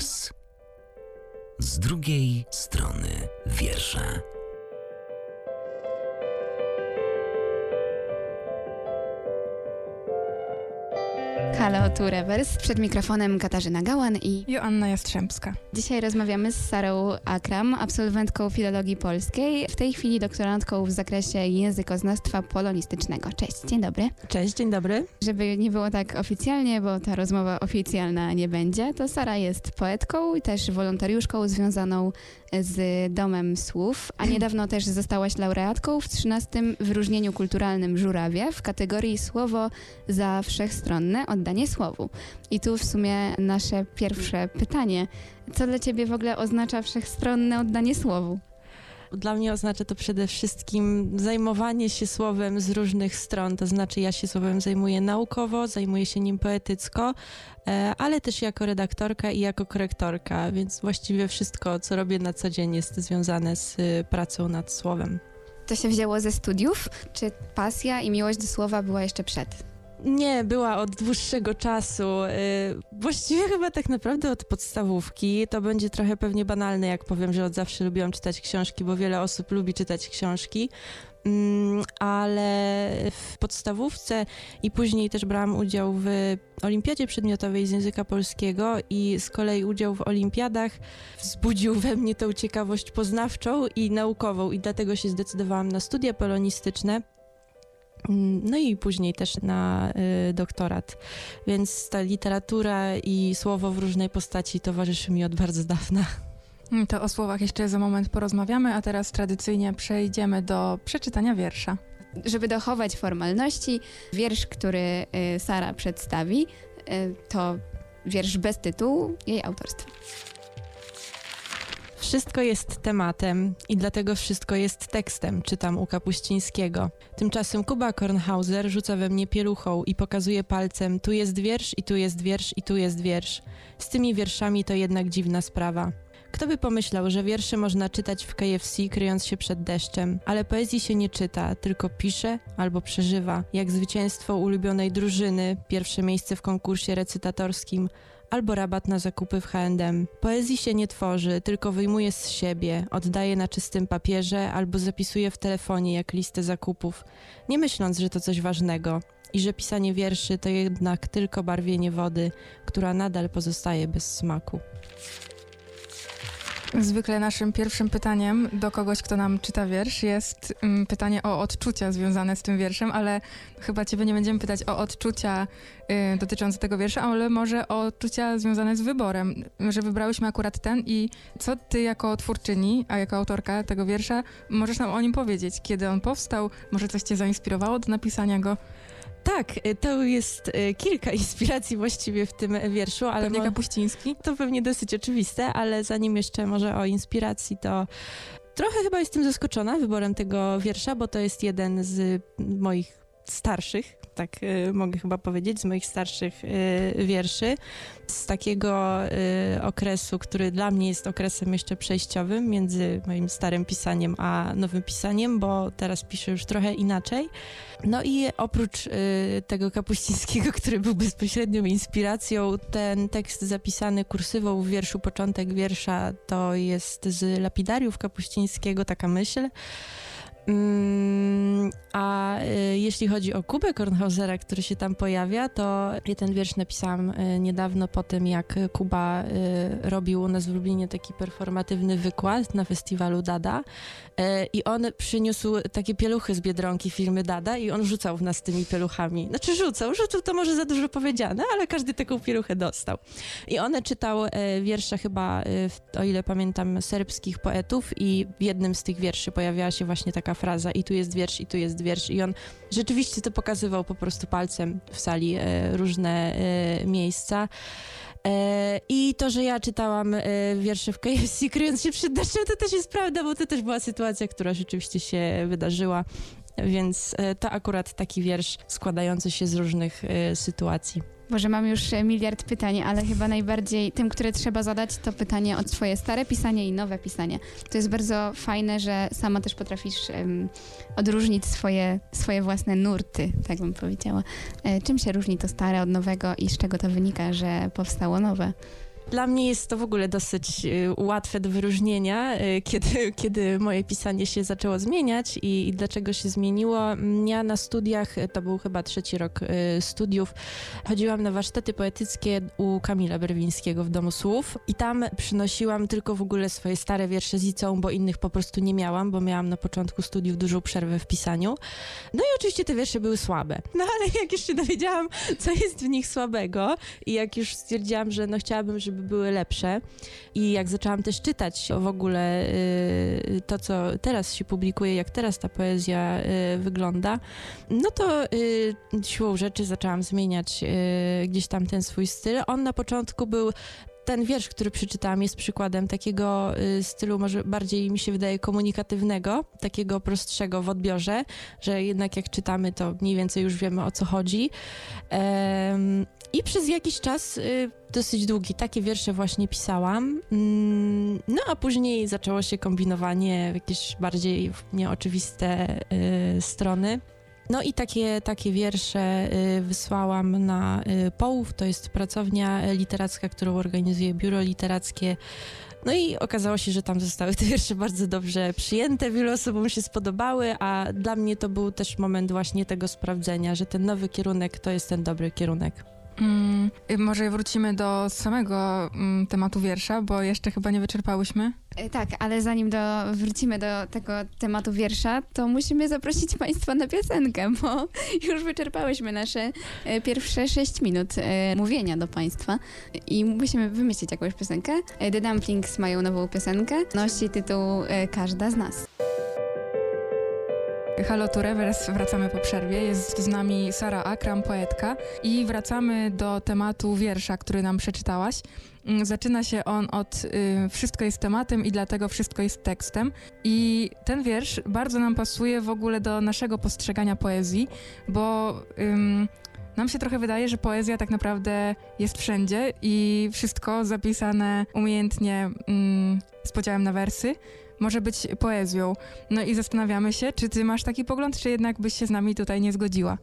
Z drugiej strony wiersza. Halo, tu Rewers. Przed mikrofonem Katarzyna Gałan i Joanna Jastrzębska. dzisiaj rozmawiamy z Sarą Akram, absolwentką filologii polskiej, w tej chwili doktorantką w zakresie językoznawstwa polonistycznego. Cześć, dzień dobry. Cześć, dzień dobry. Żeby nie było tak oficjalnie, bo ta rozmowa oficjalna nie będzie, to Sara jest poetką i też wolontariuszką związaną z Domem Słów, a niedawno też zostałaś laureatką w 13. wyróżnieniu kulturalnym Żurawie w kategorii Słowo za wszechstronne oddanie słowu. I tu w sumie nasze pierwsze pytanie. Co dla ciebie w ogóle oznacza wszechstronne oddanie słowu? Dla mnie oznacza to przede wszystkim zajmowanie się słowem z różnych stron. To znaczy, ja się słowem zajmuję naukowo, zajmuję się nim poetycko, e, ale też jako redaktorka i jako korektorka, więc właściwie wszystko, co robię na co dzień, jest związane z y, pracą nad słowem. To się wzięło ze studiów? Czy pasja i miłość do słowa była jeszcze przed? Nie, była od dłuższego czasu. y, Właściwie chyba tak naprawdę od podstawówki. To będzie trochę pewnie banalne, jak powiem, że od zawsze lubiłam czytać książki, bo wiele osób lubi czytać książki. Mm, Ale w podstawówce i później też brałam udział w olimpiadzie przedmiotowej z języka polskiego i z kolei udział w olimpiadach wzbudził we mnie tą ciekawość poznawczą i naukową i dlatego się zdecydowałam na studia polonistyczne. No i później też na y, doktorat. Więc ta literatura i słowo w różnej postaci towarzyszy mi od bardzo dawna. Mm, To o słowach jeszcze za moment porozmawiamy, a teraz tradycyjnie przejdziemy do przeczytania wiersza. Żeby dochować formalności, wiersz, który y, Sara przedstawi, y, to wiersz bez tytułu, jej autorstwa. Wszystko jest tematem i dlatego wszystko jest tekstem, czytam u Kapuścińskiego. Tymczasem Kuba Kornhauser rzuca we mnie pieluchą i pokazuje palcem tu jest wiersz i tu jest wiersz i tu jest wiersz. Z tymi wierszami to jednak dziwna sprawa. Kto by pomyślał, że wiersze można czytać w KFC, kryjąc się przed deszczem, ale poezji się nie czyta, tylko pisze albo przeżywa, jak zwycięstwo ulubionej drużyny, pierwsze miejsce w konkursie recytatorskim, albo rabat na zakupy w H&M. Poezji się nie tworzy, tylko wyjmuje z siebie, oddaje na czystym papierze albo zapisuje w telefonie jak listę zakupów, nie myśląc, że to coś ważnego i że pisanie wierszy to jednak tylko barwienie wody, która nadal pozostaje bez smaku. Zwykle naszym pierwszym pytaniem do kogoś, kto nam czyta wiersz, jest mm, pytanie o odczucia związane z tym wierszem, ale chyba ciebie nie będziemy pytać o odczucia y, dotyczące tego wiersza, ale może o odczucia związane z wyborem, że wybrałyśmy akurat ten i co ty jako twórczyni, a jako autorka tego wiersza, możesz nam o nim powiedzieć? Kiedy on powstał? Może coś cię zainspirowało do napisania go? Tak, y, to jest y, kilka inspiracji właściwie w tym wierszu, ale Pewnie Kapuściński? to pewnie dosyć oczywiste, ale zanim jeszcze może o inspiracji, to trochę chyba jestem zaskoczona wyborem tego wiersza, bo to jest jeden z moich starszych, tak y, mogę chyba powiedzieć, z moich starszych y, wierszy, z takiego y, okresu, który dla mnie jest okresem jeszcze przejściowym między moim starym pisaniem a nowym pisaniem, bo teraz piszę już trochę inaczej. No i oprócz tego Kapuścińskiego, który był bezpośrednią inspiracją, ten tekst zapisany kursywą w wierszu Początek wiersza to jest z Lapidariów Kapuścińskiego, taka myśl. Mm, a y, jeśli chodzi o Kubę Kornhausera, który się tam pojawia, to ja ten wiersz napisałam y, niedawno po tym, jak Kuba y, robił u nas w Lublinie taki performatywny wykład na festiwalu Dada i on przyniósł takie pieluchy z Biedronki firmy Dada i on rzucał w nas tymi pieluchami. Znaczy rzucał, rzucał to może za dużo powiedziane, ale każdy taką pieluchę dostał. I one czytał wiersze chyba, o ile pamiętam, serbskich poetów i w jednym z tych wierszy pojawiała się właśnie taka fraza i tu jest wiersz, i tu jest wiersz i on rzeczywiście to pokazywał po prostu palcem w sali e, różne e, miejsca. E, I to, że ja czytałam wiersze w KFC kryjąc się przed deszczem, to też jest prawda, bo to też była sytuacja, która rzeczywiście się wydarzyła. Więc to akurat taki wiersz składający się z różnych sytuacji. Boże, mam już miliard pytań, ale chyba najbardziej tym, które trzeba zadać, to pytanie o twoje stare pisanie i nowe pisanie. To jest bardzo fajne, że sama też potrafisz em, odróżnić swoje, swoje własne nurty, tak bym powiedziała. E, czym się różni to stare od nowego i z czego to wynika, że powstało nowe? Dla mnie jest to w ogóle dosyć y, łatwe do wyróżnienia, y, kiedy, kiedy moje pisanie się zaczęło zmieniać i, i dlaczego się zmieniło. Ja na studiach, y, to był chyba trzeci rok studiów, chodziłam na warsztaty poetyckie u Kamila Berwińskiego w Domu Słów i tam przynosiłam tylko w ogóle swoje stare wiersze z liceum, bo innych po prostu nie miałam, bo miałam na początku studiów dużą przerwę w pisaniu. No i oczywiście te wiersze były słabe. No ale jak już się dowiedziałam, co jest w nich słabego i jak już stwierdziłam, że no chciałabym, żeby były lepsze i jak zaczęłam też czytać w ogóle y, to, co teraz się publikuje, jak teraz ta poezja y, wygląda, no to y, siłą rzeczy zaczęłam zmieniać gdzieś tam ten swój styl. On na początku był ten wiersz, który przeczytałam, jest przykładem takiego stylu, może bardziej mi się wydaje komunikatywnego, takiego prostszego w odbiorze, że jednak jak czytamy, to mniej więcej już wiemy o co chodzi. Em, I przez jakiś czas, y, dosyć długi, takie wiersze właśnie pisałam. Mm, No a później zaczęło się kombinowanie w jakieś bardziej nieoczywiste y, strony. No i takie, takie wiersze y, wysłałam na Połów, to jest pracownia literacka, którą organizuje biuro literackie. No i okazało się, że tam zostały te wiersze bardzo dobrze przyjęte, wielu osobom się spodobały, a dla mnie to był też moment właśnie tego sprawdzenia, że ten nowy kierunek to jest ten dobry kierunek. Mm, y, może wrócimy do samego mm, tematu wiersza, bo jeszcze chyba nie wyczerpałyśmy. E, Tak, ale zanim do, wrócimy do tego tematu wiersza, to musimy zaprosić Państwa na piosenkę, bo już wyczerpałyśmy nasze e, pierwsze sześć minut e, mówienia do Państwa i musimy wymyślić jakąś piosenkę. The Dumplings mają nową piosenkę, nosi tytuł Każda z nas. Halo tu Rewers, wracamy po przerwie. Jest z nami Sara Akram, poetka i wracamy do tematu wiersza, który nam przeczytałaś. Mm, Zaczyna się on od y, wszystko jest tematem i dlatego wszystko jest tekstem. I ten wiersz bardzo nam pasuje w ogóle do naszego postrzegania poezji, bo nam się trochę wydaje, że poezja tak naprawdę jest wszędzie i wszystko zapisane umiejętnie ym, z podziałem na wersy może być poezją. No i zastanawiamy się, czy ty masz taki pogląd, czy jednak byś się z nami tutaj nie zgodziła?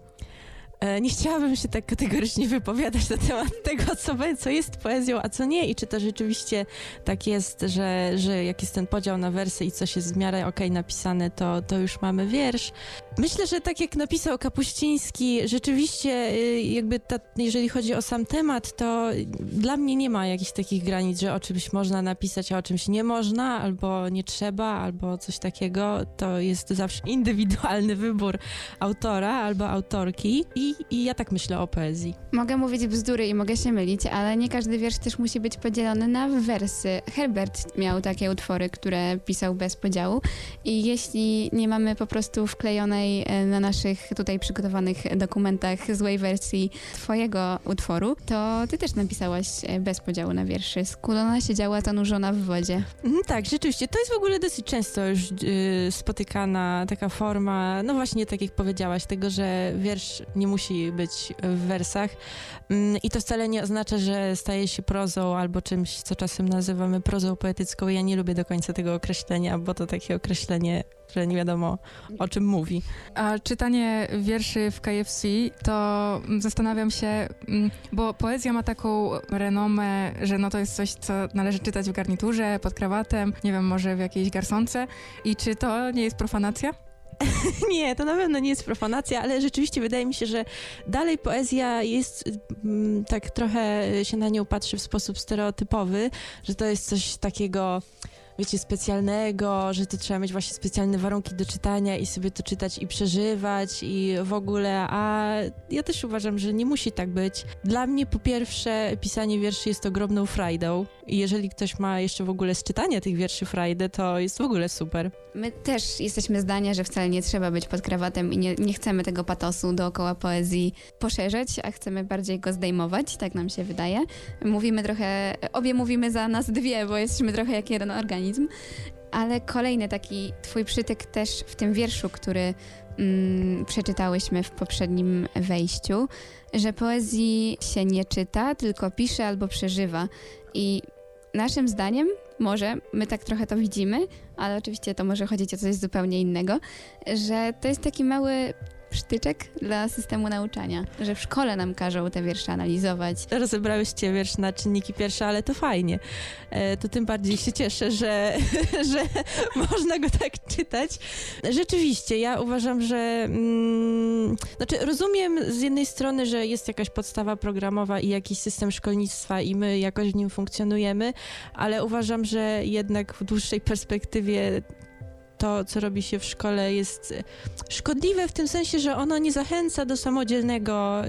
E, Nie chciałabym się tak kategorycznie wypowiadać na temat tego, co, co jest poezją, a co nie, i czy to rzeczywiście tak jest, że, że jak jest ten podział na wersy i coś jest w miarę okej napisane, to, to już mamy wiersz. Myślę, że tak jak napisał Kapuściński, rzeczywiście y, jakby ta, jeżeli chodzi o sam temat, to dla mnie nie ma jakichś takich granic, że o czymś można napisać, a o czymś nie można, albo nie trzeba, albo coś takiego. To jest zawsze indywidualny wybór autora albo autorki i, i ja tak myślę o poezji. Mogę mówić bzdury i mogę się mylić, ale nie każdy wiersz też musi być podzielony na wersy. Herbert miał takie utwory, które pisał bez podziału i jeśli nie mamy po prostu wklejonej e, na naszych tutaj przygotowanych dokumentach złej wersji twojego utworu, to ty też napisałaś e, bez podziału na wierszy. Skulona siedziała zanurzona w wodzie. Mhm, Tak, rzeczywiście. To jest w ogóle dosyć często już y, spotykana taka forma, no właśnie tak jak powiedziałaś, tego, że wiersz nie musi być w wersach. Mm, I to wcale nie oznacza, że staje się prozą albo czymś, co czasem nazywamy prozą poetycką. Ja nie lubię do końca tego określenia, bo to takie określenie, że nie wiadomo o czym mówi. A czytanie wierszy w KFC, to mm, zastanawiam się, mm, bo poezja ma taką renomę, że no to jest coś, co należy czytać w garniturze, pod krawatem, nie wiem, może w jakiejś garsonce. I czy to nie jest profanacja? Nie, to na pewno nie jest profanacja, ale rzeczywiście wydaje mi się, że dalej poezja jest mm, tak trochę się na nią patrzy w sposób stereotypowy, że to jest coś takiego wiecie, specjalnego, że to trzeba mieć właśnie specjalne warunki do czytania i sobie to czytać i przeżywać i w ogóle, a ja też uważam, że nie musi tak być. Dla mnie po pierwsze pisanie wierszy jest ogromną frajdą i jeżeli ktoś ma jeszcze w ogóle z czytania tych wierszy frajdę, to jest w ogóle super. My też jesteśmy zdania, że wcale nie trzeba być pod krawatem i nie, nie chcemy tego patosu dookoła poezji poszerzać, a chcemy bardziej go zdejmować, tak nam się wydaje. Mówimy trochę, obie mówimy za nas dwie, bo jesteśmy trochę jak jeden organizm. Ale kolejny taki twój przytyk też w tym wierszu, który mm, przeczytałyśmy w poprzednim wejściu, że poezji się nie czyta, tylko pisze albo przeżywa. I naszym zdaniem, może my tak trochę to widzimy, ale oczywiście to może chodzić o coś zupełnie innego, że to jest taki mały psztyczek dla systemu nauczania, że w szkole nam każą te wiersze analizować. Rozebrałyście wiersz na czynniki pierwsze, ale to fajnie. E, to tym bardziej się cieszę, że, że można go tak czytać. Rzeczywiście, ja uważam, że mm, znaczy rozumiem z jednej strony, że jest jakaś podstawa programowa i jakiś system szkolnictwa i my jakoś w nim funkcjonujemy, ale uważam, że jednak w dłuższej perspektywie to, co robi się w szkole, jest szkodliwe w tym sensie, że ono nie zachęca do samodzielnego,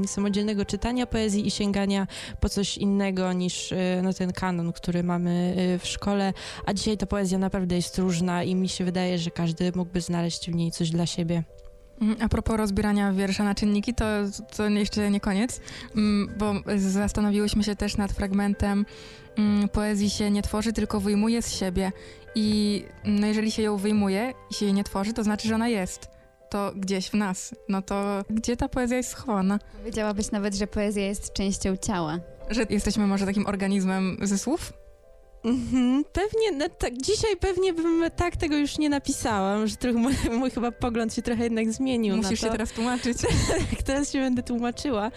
yy, samodzielnego czytania poezji i sięgania po coś innego niż yy, no, ten kanon, który mamy yy, w szkole. A dzisiaj ta poezja naprawdę jest różna i mi się wydaje, że każdy mógłby znaleźć w niej coś dla siebie. Mm, A propos rozbierania wiersza na czynniki, to, to jeszcze nie koniec, mm, bo zastanowiłyśmy się też nad fragmentem mm, poezji się nie tworzy, tylko wyjmuje z siebie. I no, jeżeli się ją wyjmuje i się jej nie tworzy, to znaczy, że ona jest. To gdzieś w nas. No to gdzie ta poezja jest schowana? Powiedziałabyś nawet, że poezja jest częścią ciała. Że jesteśmy może takim organizmem ze słów? Mhm, pewnie, no, tak, dzisiaj pewnie bym tak tego już nie napisałam, że trochę mój, mój chyba pogląd się trochę jednak zmienił Musisz się teraz tłumaczyć. Tak, teraz się będę tłumaczyła.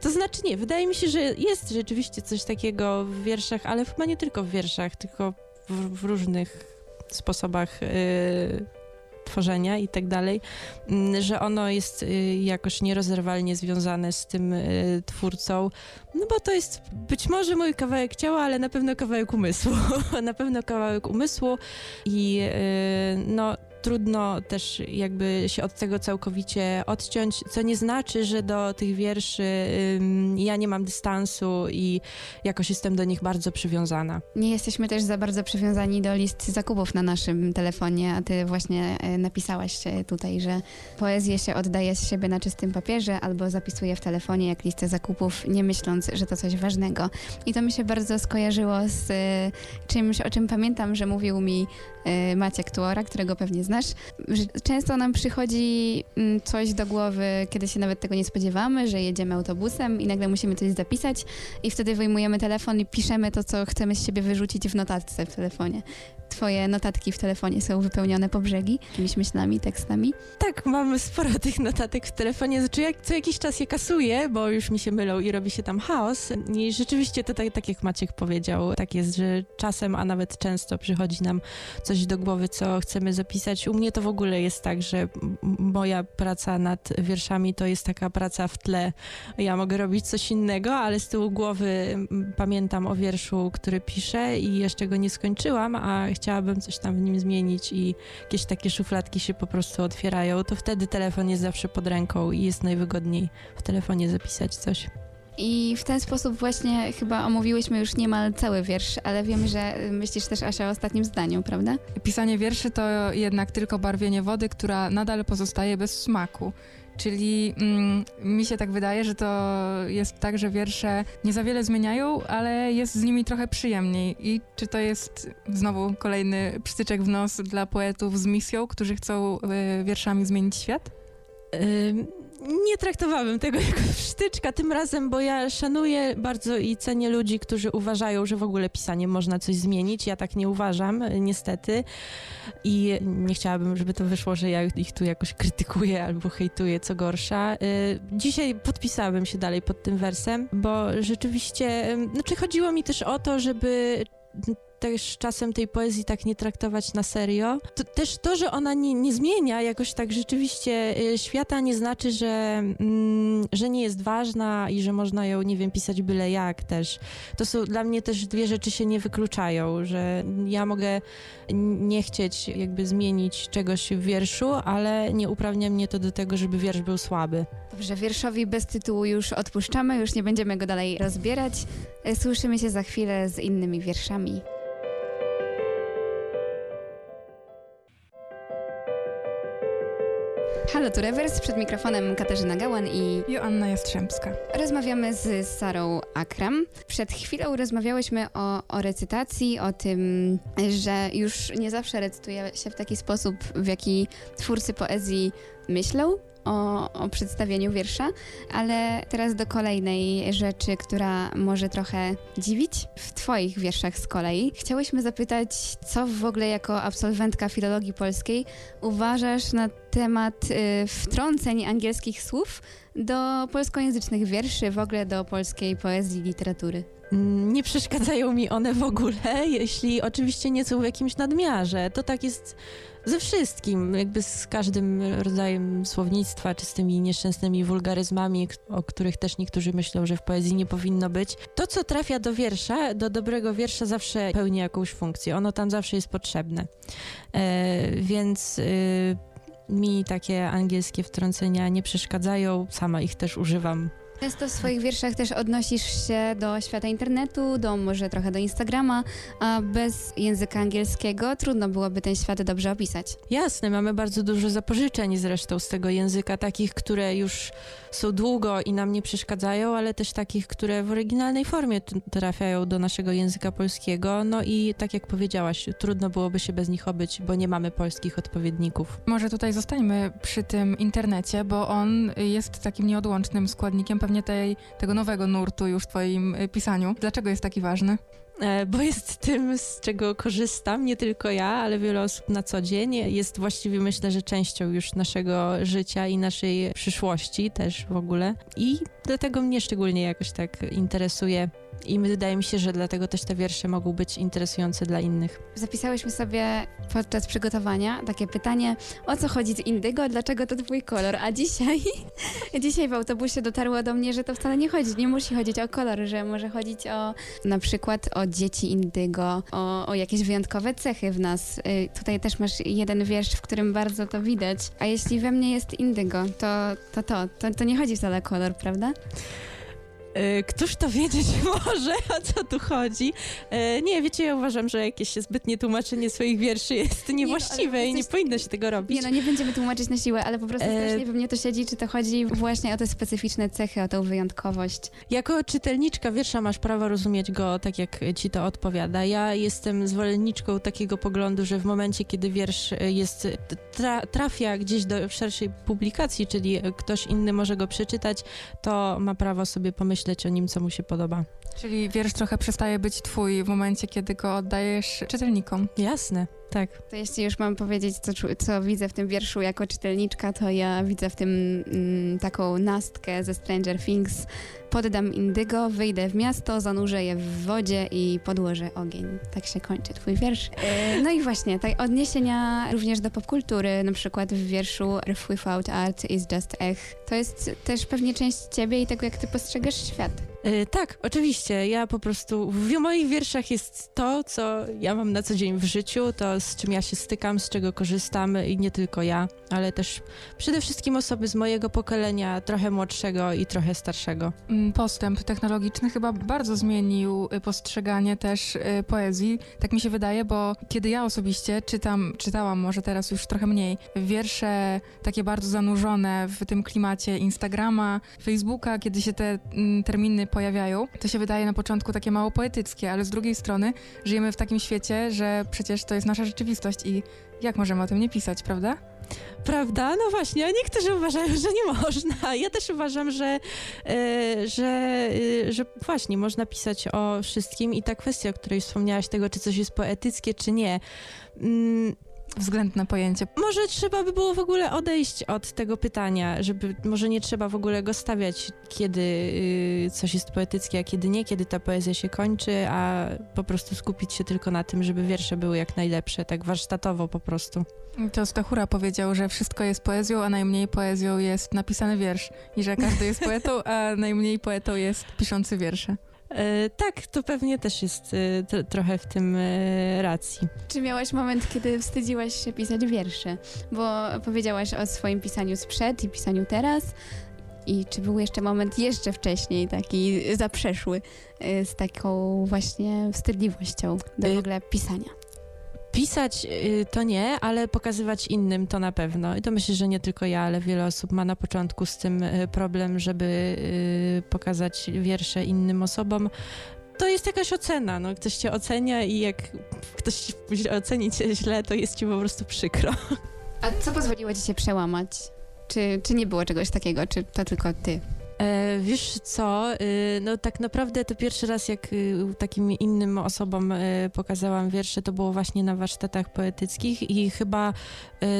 To znaczy nie, wydaje mi się, że jest rzeczywiście coś takiego w wierszach, ale chyba nie tylko w wierszach, tylko w, w różnych sposobach y, tworzenia i tak dalej, mm, że ono jest y, jakoś nierozerwalnie związane z tym y, twórcą, no bo to jest być może mój kawałek ciała, ale na pewno kawałek umysłu. na pewno kawałek umysłu i y, no trudno też jakby się od tego całkowicie odciąć, co nie znaczy, że do tych wierszy ja nie mam dystansu i jakoś jestem do nich bardzo przywiązana. Nie jesteśmy też za bardzo przywiązani do list zakupów na naszym telefonie, a ty właśnie e, napisałaś tutaj, że poezję się oddaje z siebie na czystym papierze albo zapisuje w telefonie jak listę zakupów, nie myśląc, że to coś ważnego. I to mi się bardzo skojarzyło z e, czymś, o czym pamiętam, że mówił mi e, Maciek Tuora, którego pewnie znasz, że często nam przychodzi mm, coś do głowy, kiedy się nawet tego nie spodziewamy, że jedziemy autobusem i nagle musimy coś zapisać i wtedy wyjmujemy telefon i piszemy to, co chcemy z siebie wyrzucić w notatce w telefonie. Twoje notatki w telefonie są wypełnione po brzegi jakimiś myślami, tekstami. Tak, mam sporo tych notatek w telefonie, znaczy jak co jakiś czas je kasuję, bo już mi się mylą i robi się tam chaos. I rzeczywiście to tak, tak jak Maciek powiedział, tak jest, że czasem, a nawet często przychodzi nam coś do głowy, co chcemy zapisać. U mnie to w ogóle jest tak, że moja praca nad wierszami to jest taka praca w tle. Ja mogę robić coś innego, ale z tyłu głowy pamiętam o wierszu, który piszę i jeszcze go nie skończyłam, a chciałabym coś tam w nim zmienić i jakieś takie szufladki się po prostu otwierają, to wtedy telefon jest zawsze pod ręką i jest najwygodniej w telefonie zapisać coś. I w ten sposób właśnie chyba omówiłyśmy już niemal cały wiersz, ale wiem, że myślisz też, Asia, o ostatnim zdaniu, prawda? Pisanie wierszy to jednak tylko barwienie wody, która nadal pozostaje bez smaku. Czyli mm, mi się tak wydaje, że to jest tak, że wiersze nie za wiele zmieniają, ale jest z nimi trochę przyjemniej. I czy to jest znowu kolejny psztyczek w nos dla poetów z misją, którzy chcą y, wierszami zmienić świat? Nie traktowałabym tego jako sztyczka tym razem, bo ja szanuję bardzo i cenię ludzi, którzy uważają, że w ogóle pisaniem można coś zmienić. Ja tak nie uważam, y, niestety. I nie chciałabym, żeby to wyszło, że ja ich tu jakoś krytykuję albo hejtuję, co gorsza. Y, Dzisiaj podpisałabym się dalej pod tym wersem, bo rzeczywiście, ym, znaczy chodziło mi też o to, żeby też czasem tej poezji tak nie traktować na serio. To też to, że ona nie, nie zmienia jakoś tak rzeczywiście y, świata, nie znaczy, że, mm, że nie jest ważna i że można ją, nie wiem, pisać byle jak też. To są dla mnie też dwie rzeczy się nie wykluczają, że ja mogę nie chcieć jakby zmienić czegoś w wierszu, ale nie uprawnia mnie to do tego, żeby wiersz był słaby. Dobrze, wierszowi bez tytułu już odpuszczamy, już nie będziemy go dalej rozbierać. E, Słyszymy się za chwilę z innymi wierszami. Halo, tu Rewers, przed mikrofonem Katarzyna Gałan i Joanna Jastrzębska. rozmawiamy z Sarą Akram. Przed chwilą rozmawiałyśmy o, o recytacji, o tym, że już nie zawsze recytuje się w taki sposób, w jaki twórcy poezji myślą o, o przedstawieniu wiersza, ale teraz do kolejnej rzeczy, która może trochę dziwić. W Twoich wierszach z kolei chciałyśmy zapytać, co w ogóle jako absolwentka filologii polskiej uważasz na temat y, wtrąceń angielskich słów do polskojęzycznych wierszy, w ogóle do polskiej poezji i literatury. Nie przeszkadzają mi one w ogóle, jeśli oczywiście nie są w jakimś nadmiarze. To tak jest ze wszystkim, jakby z każdym rodzajem słownictwa, czy z tymi nieszczęsnymi wulgaryzmami, o których też niektórzy myślą, że w poezji nie powinno być. To, co trafia do wiersza, do dobrego wiersza, zawsze pełni jakąś funkcję. Ono tam zawsze jest potrzebne. E, więc. y, mi takie angielskie wtrącenia nie przeszkadzają, sama ich też używam Często w swoich wierszach też odnosisz się do świata internetu, do może trochę do Instagrama, a bez języka angielskiego trudno byłoby ten świat dobrze opisać. Jasne, mamy bardzo dużo zapożyczeń zresztą z tego języka, takich, które już są długo i nam nie przeszkadzają, ale też takich, które w oryginalnej formie trafiają do naszego języka polskiego. No i tak jak powiedziałaś, trudno byłoby się bez nich obyć, bo nie mamy polskich odpowiedników. Może tutaj zostańmy przy tym internecie, bo on jest takim nieodłącznym składnikiem pewnie tej, tego nowego nurtu już w twoim y, pisaniu. Dlaczego jest taki ważny? E, Bo jest tym, z czego korzystam, nie tylko ja, ale wiele osób na co dzień. Jest właściwie, myślę, że częścią już naszego życia i naszej przyszłości też w ogóle. I dlatego mnie szczególnie jakoś tak interesuje. I wydaje mi się, że dlatego też te wiersze mogą być interesujące dla innych. Zapisałyśmy sobie podczas przygotowania takie pytanie, o co chodzi z indygo, dlaczego to twój kolor, a dzisiaj, dzisiaj w autobusie dotarło do mnie, że to wcale nie chodzi, nie musi chodzić o kolor, że może chodzić o na przykład o dzieci indygo, o, o jakieś wyjątkowe cechy w nas. Y, Tutaj też masz jeden wiersz, w którym bardzo to widać, a jeśli we mnie jest indygo, to to, to, to, to nie chodzi wcale o kolor, prawda? E, Któż to wiedzieć może, o co tu chodzi? E, Nie, wiecie, ja uważam, że jakieś zbytnie tłumaczenie swoich wierszy jest niewłaściwe ale i nie jesteś- powinno się tego robić. Nie, no nie będziemy tłumaczyć na siłę, ale po prostu E, strasznie we mnie to siedzi, czy to chodzi właśnie o te specyficzne cechy, o tą wyjątkowość. Jako czytelniczka wiersza masz prawo rozumieć go tak, jak ci to odpowiada. Ja jestem zwolenniczką takiego poglądu, że w momencie, kiedy wiersz jest, tra, trafia gdzieś do szerszej publikacji, czyli ktoś inny może go przeczytać, to ma prawo sobie pomyśleć o nim, co mu się podoba. Czyli wiersz trochę przestaje być twój w momencie, kiedy go oddajesz czytelnikom. Jasne, tak. To jeśli już mam powiedzieć, co, co widzę w tym wierszu jako czytelniczka, to ja widzę w tym mm, taką nastkę ze Stranger Things. Poddam indygo, wyjdę w miasto, zanurzę je w wodzie i podłożę ogień. Tak się kończy twój wiersz. E, No i właśnie, tak odniesienia również do popkultury, na przykład w wierszu Earth Without Art is just ech. To jest też pewnie część ciebie i tego, jak ty postrzegasz świat. E, tak, oczywiście. Ja po prostu w moich wierszach jest to, co ja mam na co dzień w życiu, to z czym ja się stykam, z czego korzystam i nie tylko ja, ale też przede wszystkim osoby z mojego pokolenia, trochę młodszego i trochę starszego. Mm, Postęp technologiczny chyba bardzo zmienił y, postrzeganie też y, poezji. Tak mi się wydaje, bo kiedy ja osobiście czytam, czytałam może teraz już trochę mniej, wiersze takie bardzo zanurzone w tym klimacie Instagrama, Facebooka, kiedy się te mm, terminy pojawiają, to się wydaje na początku takie mało poetyckie, ale z drugiej strony żyjemy w takim świecie, że przecież to jest nasza rzeczywistość i jak możemy o tym nie pisać, prawda? Prawda? No właśnie, a niektórzy uważają, że nie można. Ja też uważam, że, e, że, e, że właśnie można pisać o wszystkim i ta kwestia, o której wspomniałaś, tego, czy coś jest poetyckie, czy nie. Mm, Względne pojęcie. Może trzeba by było w ogóle odejść od tego pytania, żeby może nie trzeba w ogóle go stawiać, kiedy y, coś jest poetyckie, a kiedy nie, kiedy ta poezja się kończy, a po prostu skupić się tylko na tym, żeby wiersze były jak najlepsze, tak warsztatowo po prostu. To Stachura powiedział, że wszystko jest poezją, a najmniej poezją jest napisany wiersz. I że każdy jest poetą, a najmniej poetą jest piszący wiersze. E, tak, to pewnie też jest e, tro- trochę w tym e, racji. Czy miałaś moment, kiedy wstydziłaś się pisać wiersze? Bo powiedziałaś o swoim pisaniu sprzed i pisaniu teraz. I czy był jeszcze moment jeszcze wcześniej, taki zaprzeszły, z taką właśnie wstydliwością do w ogóle pisania? Pisać y, to nie, ale pokazywać innym to na pewno. I to myślę, że nie tylko ja, ale wiele osób ma na początku z tym y, problem, żeby y, pokazać wiersze innym osobom. To jest jakaś ocena, no ktoś cię ocenia i jak ktoś oceni cię źle, to jest ci po prostu przykro. A co pozwoliło ci się przełamać? Czy, czy nie było czegoś takiego, czy to tylko ty? E, wiesz co, y, no tak naprawdę to pierwszy raz jak y, takim innym osobom y, pokazałam wiersze, to było właśnie na warsztatach poetyckich i chyba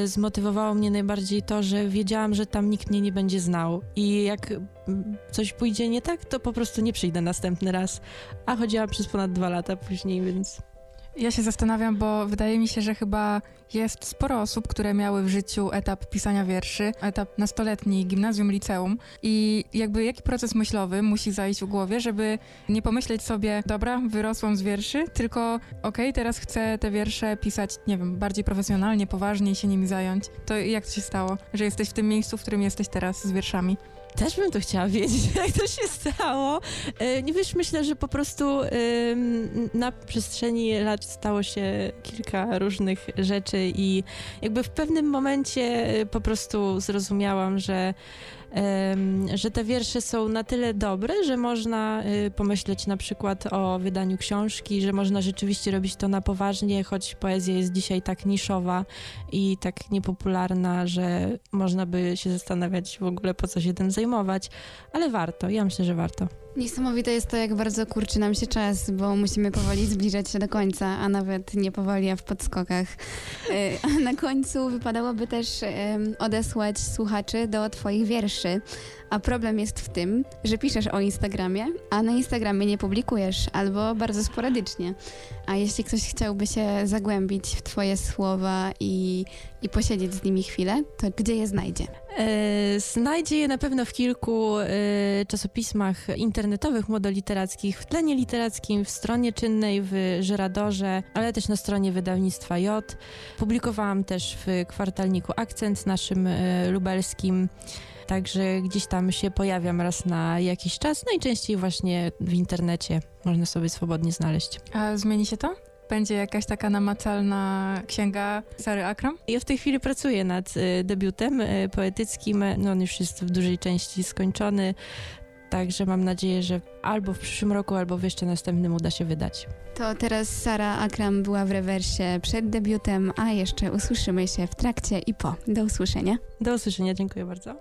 zmotywowało mnie najbardziej to, że wiedziałam, że tam nikt mnie nie będzie znał. I jak mm, coś pójdzie nie tak, to po prostu nie przyjdę następny raz, a chodziłam przez ponad dwa lata później, więc... Ja się zastanawiam, bo wydaje mi się, że chyba jest sporo osób, które miały w życiu etap pisania wierszy, etap nastoletni, gimnazjum, liceum i jakby jaki proces myślowy musi zajść w głowie, żeby nie pomyśleć sobie, dobra, wyrosłam z wierszy, tylko okej, teraz chcę te wiersze pisać, nie wiem, bardziej profesjonalnie, poważniej się nimi zająć. To jak to się stało, że jesteś w tym miejscu, w którym jesteś teraz z wierszami? Też bym to chciała wiedzieć, jak to się stało. E, Nie wiesz, myślę, że po prostu na przestrzeni lat stało się kilka różnych rzeczy i jakby w pewnym momencie y, po prostu zrozumiałam, że, że te wiersze są na tyle dobre, że można y, pomyśleć na przykład o wydaniu książki, że można rzeczywiście robić to na poważnie, choć poezja jest dzisiaj tak niszowa i tak niepopularna, że można by się zastanawiać w ogóle po co się tym zajmować, ale warto, ja myślę, że warto. Niesamowite jest to, jak bardzo kurczy nam się czas, bo musimy powoli zbliżać się do końca, a nawet nie powoli, a w podskokach. A na końcu wypadałoby też odesłać słuchaczy do Twoich wierszy. A problem jest w tym, że piszesz o Instagramie, a na Instagramie nie publikujesz, albo bardzo sporadycznie. A jeśli ktoś chciałby się zagłębić w Twoje słowa i, i posiedzieć z nimi chwilę, to gdzie je znajdzie? E, znajdzie je na pewno w kilku e, czasopismach internetowych, młodoliterackich, w tlenie literackim, w stronie czynnej, w Żeradorze, ale też na stronie wydawnictwa J. Publikowałam też w kwartalniku Akcent naszym e, lubelskim. Także gdzieś tam się pojawiam raz na jakiś czas, najczęściej właśnie w internecie można sobie swobodnie znaleźć. A zmieni się to? Będzie jakaś taka namacalna księga Sary Akram? Ja w tej chwili pracuję nad y, debiutem y, poetyckim. No, on już jest w dużej części skończony. Także mam nadzieję, że albo w przyszłym roku, albo w jeszcze następnym uda się wydać. To teraz Sara Akram była w rewersie przed debiutem, a jeszcze usłyszymy się w trakcie i po. Do usłyszenia. Do usłyszenia, dziękuję bardzo.